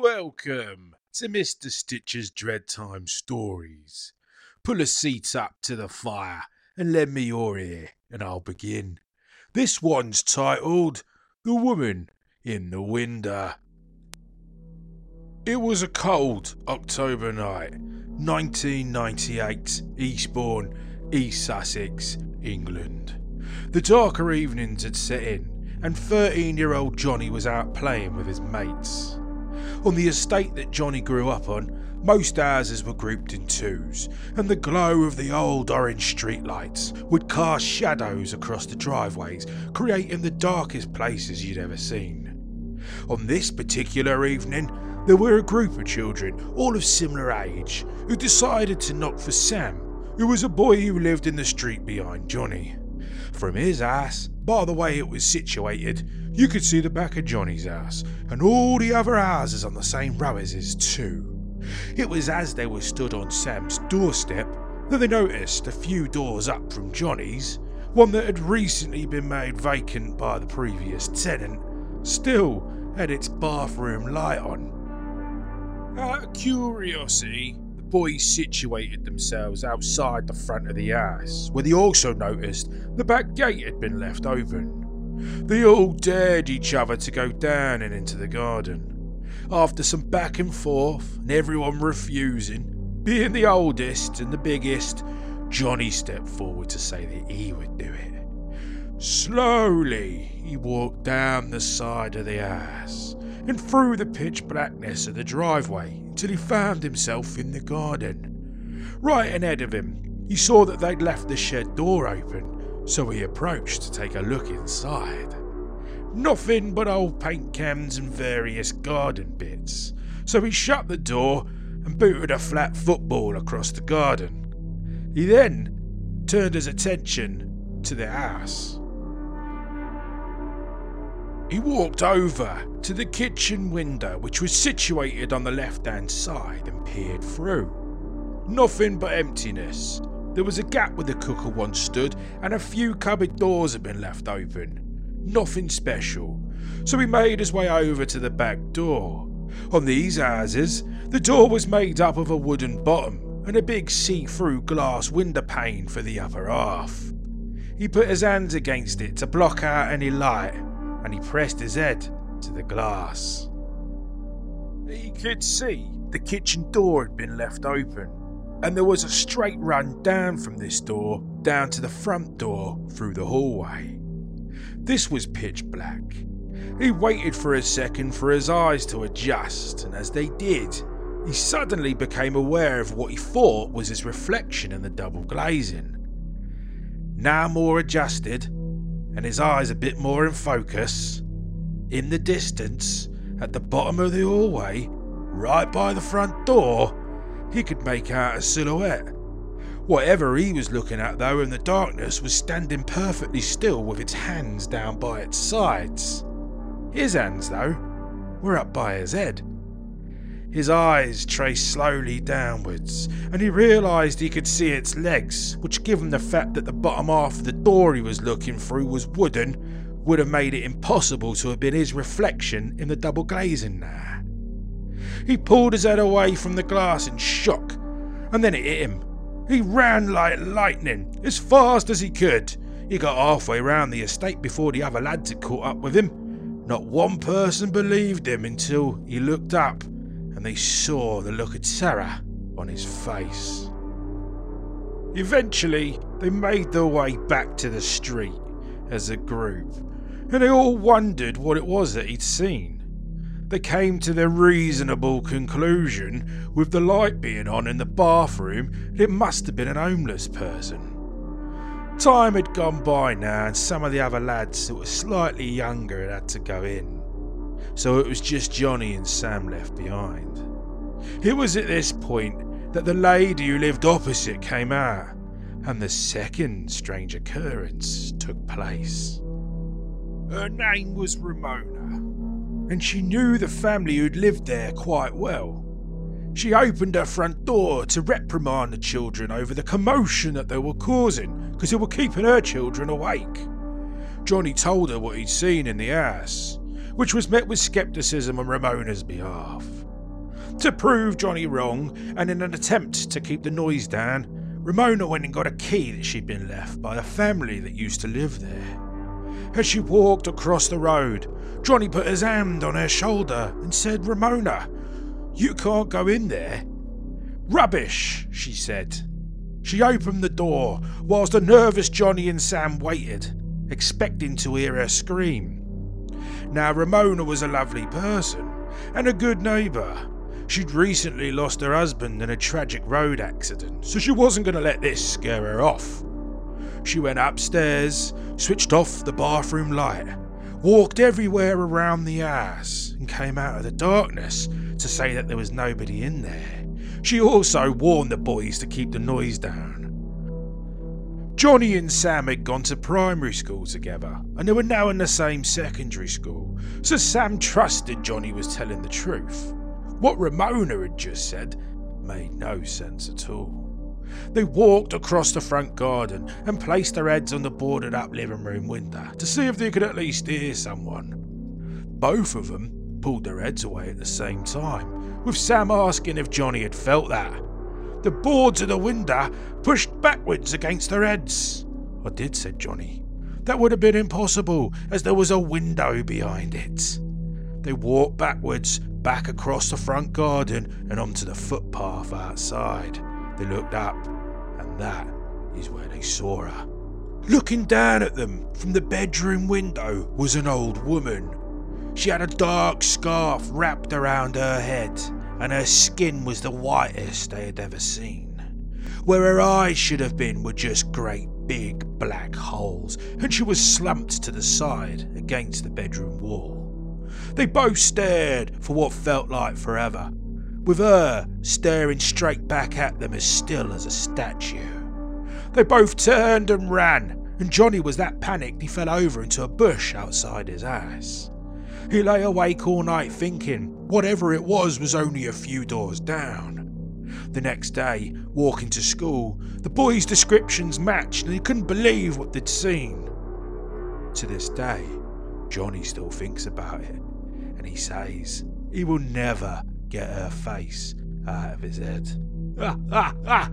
Welcome to Mr. Stitcher's Dread Time Stories. Pull a seat up to the fire and lend me your ear, and I'll begin. This one's titled The Woman in the Window. It was a cold October night, 1998, Eastbourne, East Sussex, England. The darker evenings had set in, and 13 year old Johnny was out playing with his mates. On the estate that Johnny grew up on, most houses were grouped in twos, and the glow of the old orange streetlights would cast shadows across the driveways, creating the darkest places you'd ever seen. On this particular evening, there were a group of children, all of similar age, who decided to knock for Sam, who was a boy who lived in the street behind Johnny. From his house, by the way it was situated, you could see the back of Johnny's house, and all the other houses on the same row as his too. It was as they were stood on Sam's doorstep that they noticed a few doors up from Johnny's, one that had recently been made vacant by the previous tenant, still had its bathroom light on. Out of curiosity, the boys situated themselves outside the front of the house, where they also noticed the back gate had been left open. They all dared each other to go down and into the garden. After some back and forth, and everyone refusing, being the oldest and the biggest, Johnny stepped forward to say that he would do it. Slowly, he walked down the side of the house and through the pitch blackness of the driveway until he found himself in the garden. Right ahead of him, he saw that they'd left the shed door open, so he approached to take a look inside. Nothing but old paint cans and various garden bits, so he shut the door and booted a flat football across the garden. He then turned his attention to the house. He walked over to the kitchen window, which was situated on the left hand side, and peered through. Nothing but emptiness. There was a gap where the cooker once stood, and a few cupboard doors had been left open. Nothing special. So he made his way over to the back door. On these houses, the door was made up of a wooden bottom and a big see through glass window pane for the upper half. He put his hands against it to block out any light and he pressed his head to the glass. He could see the kitchen door had been left open, and there was a straight run down from this door down to the front door through the hallway. This was pitch black. He waited for a second for his eyes to adjust, and as they did, he suddenly became aware of what he thought was his reflection in the double glazing. Now more adjusted, and his eyes a bit more in focus, in the distance, at the bottom of the hallway, right by the front door, he could make out a silhouette. Whatever he was looking at, though, in the darkness, was standing perfectly still with its hands down by its sides. His hands, though, were up by his head. His eyes traced slowly downwards, and he realised he could see its legs, which, given the fact that the bottom half of the door he was looking through was wooden, would have made it impossible to have been his reflection in the double glazing there. He pulled his head away from the glass in shock, and then it hit him. He ran like lightning, as fast as he could. He got halfway round the estate before the other lads had caught up with him. Not one person believed him until he looked up and they saw the look of terror on his face. Eventually, they made their way back to the street as a group, and they all wondered what it was that he'd seen. They came to their reasonable conclusion, with the light being on in the bathroom, that it must have been an homeless person. Time had gone by now, and some of the other lads that were slightly younger had had to go in, so it was just Johnny and Sam left behind. It was at this point that the lady who lived opposite came out, and the second strange occurrence took place. Her name was Ramona, and she knew the family who'd lived there quite well. She opened her front door to reprimand the children over the commotion that they were causing because they were keeping her children awake. Johnny told her what he'd seen in the house, which was met with skepticism on Ramona's behalf. To prove Johnny wrong, and in an attempt to keep the noise down, Ramona went and got a key that she'd been left by a family that used to live there. As she walked across the road, Johnny put his hand on her shoulder and said, Ramona, you can't go in there. Rubbish, she said. She opened the door whilst the nervous Johnny and Sam waited, expecting to hear her scream. Now, Ramona was a lovely person and a good neighbour. She'd recently lost her husband in a tragic road accident, so she wasn't going to let this scare her off. She went upstairs, switched off the bathroom light, walked everywhere around the house, and came out of the darkness to say that there was nobody in there. She also warned the boys to keep the noise down. Johnny and Sam had gone to primary school together, and they were now in the same secondary school, so Sam trusted Johnny was telling the truth. What Ramona had just said made no sense at all. They walked across the front garden and placed their heads on the boarded up living room window to see if they could at least hear someone. Both of them pulled their heads away at the same time, with Sam asking if Johnny had felt that. The boards of the window pushed backwards against their heads. I did, said Johnny. That would have been impossible, as there was a window behind it. They walked backwards, back across the front garden and onto the footpath outside. They looked up, and that is where they saw her. Looking down at them from the bedroom window was an old woman she had a dark scarf wrapped around her head, and her skin was the whitest they had ever seen. Where her eyes should have been were just great big black holes, and she was slumped to the side against the bedroom wall. They both stared for what felt like forever, with her staring straight back at them as still as a statue. They both turned and ran, and Johnny was that panicked he fell over into a bush outside his house. He lay awake all night thinking whatever it was was only a few doors down. The next day, walking to school, the boys' descriptions matched and he couldn't believe what they'd seen. To this day, Johnny still thinks about it and he says he will never get her face out of his head. Ah, ah, ah,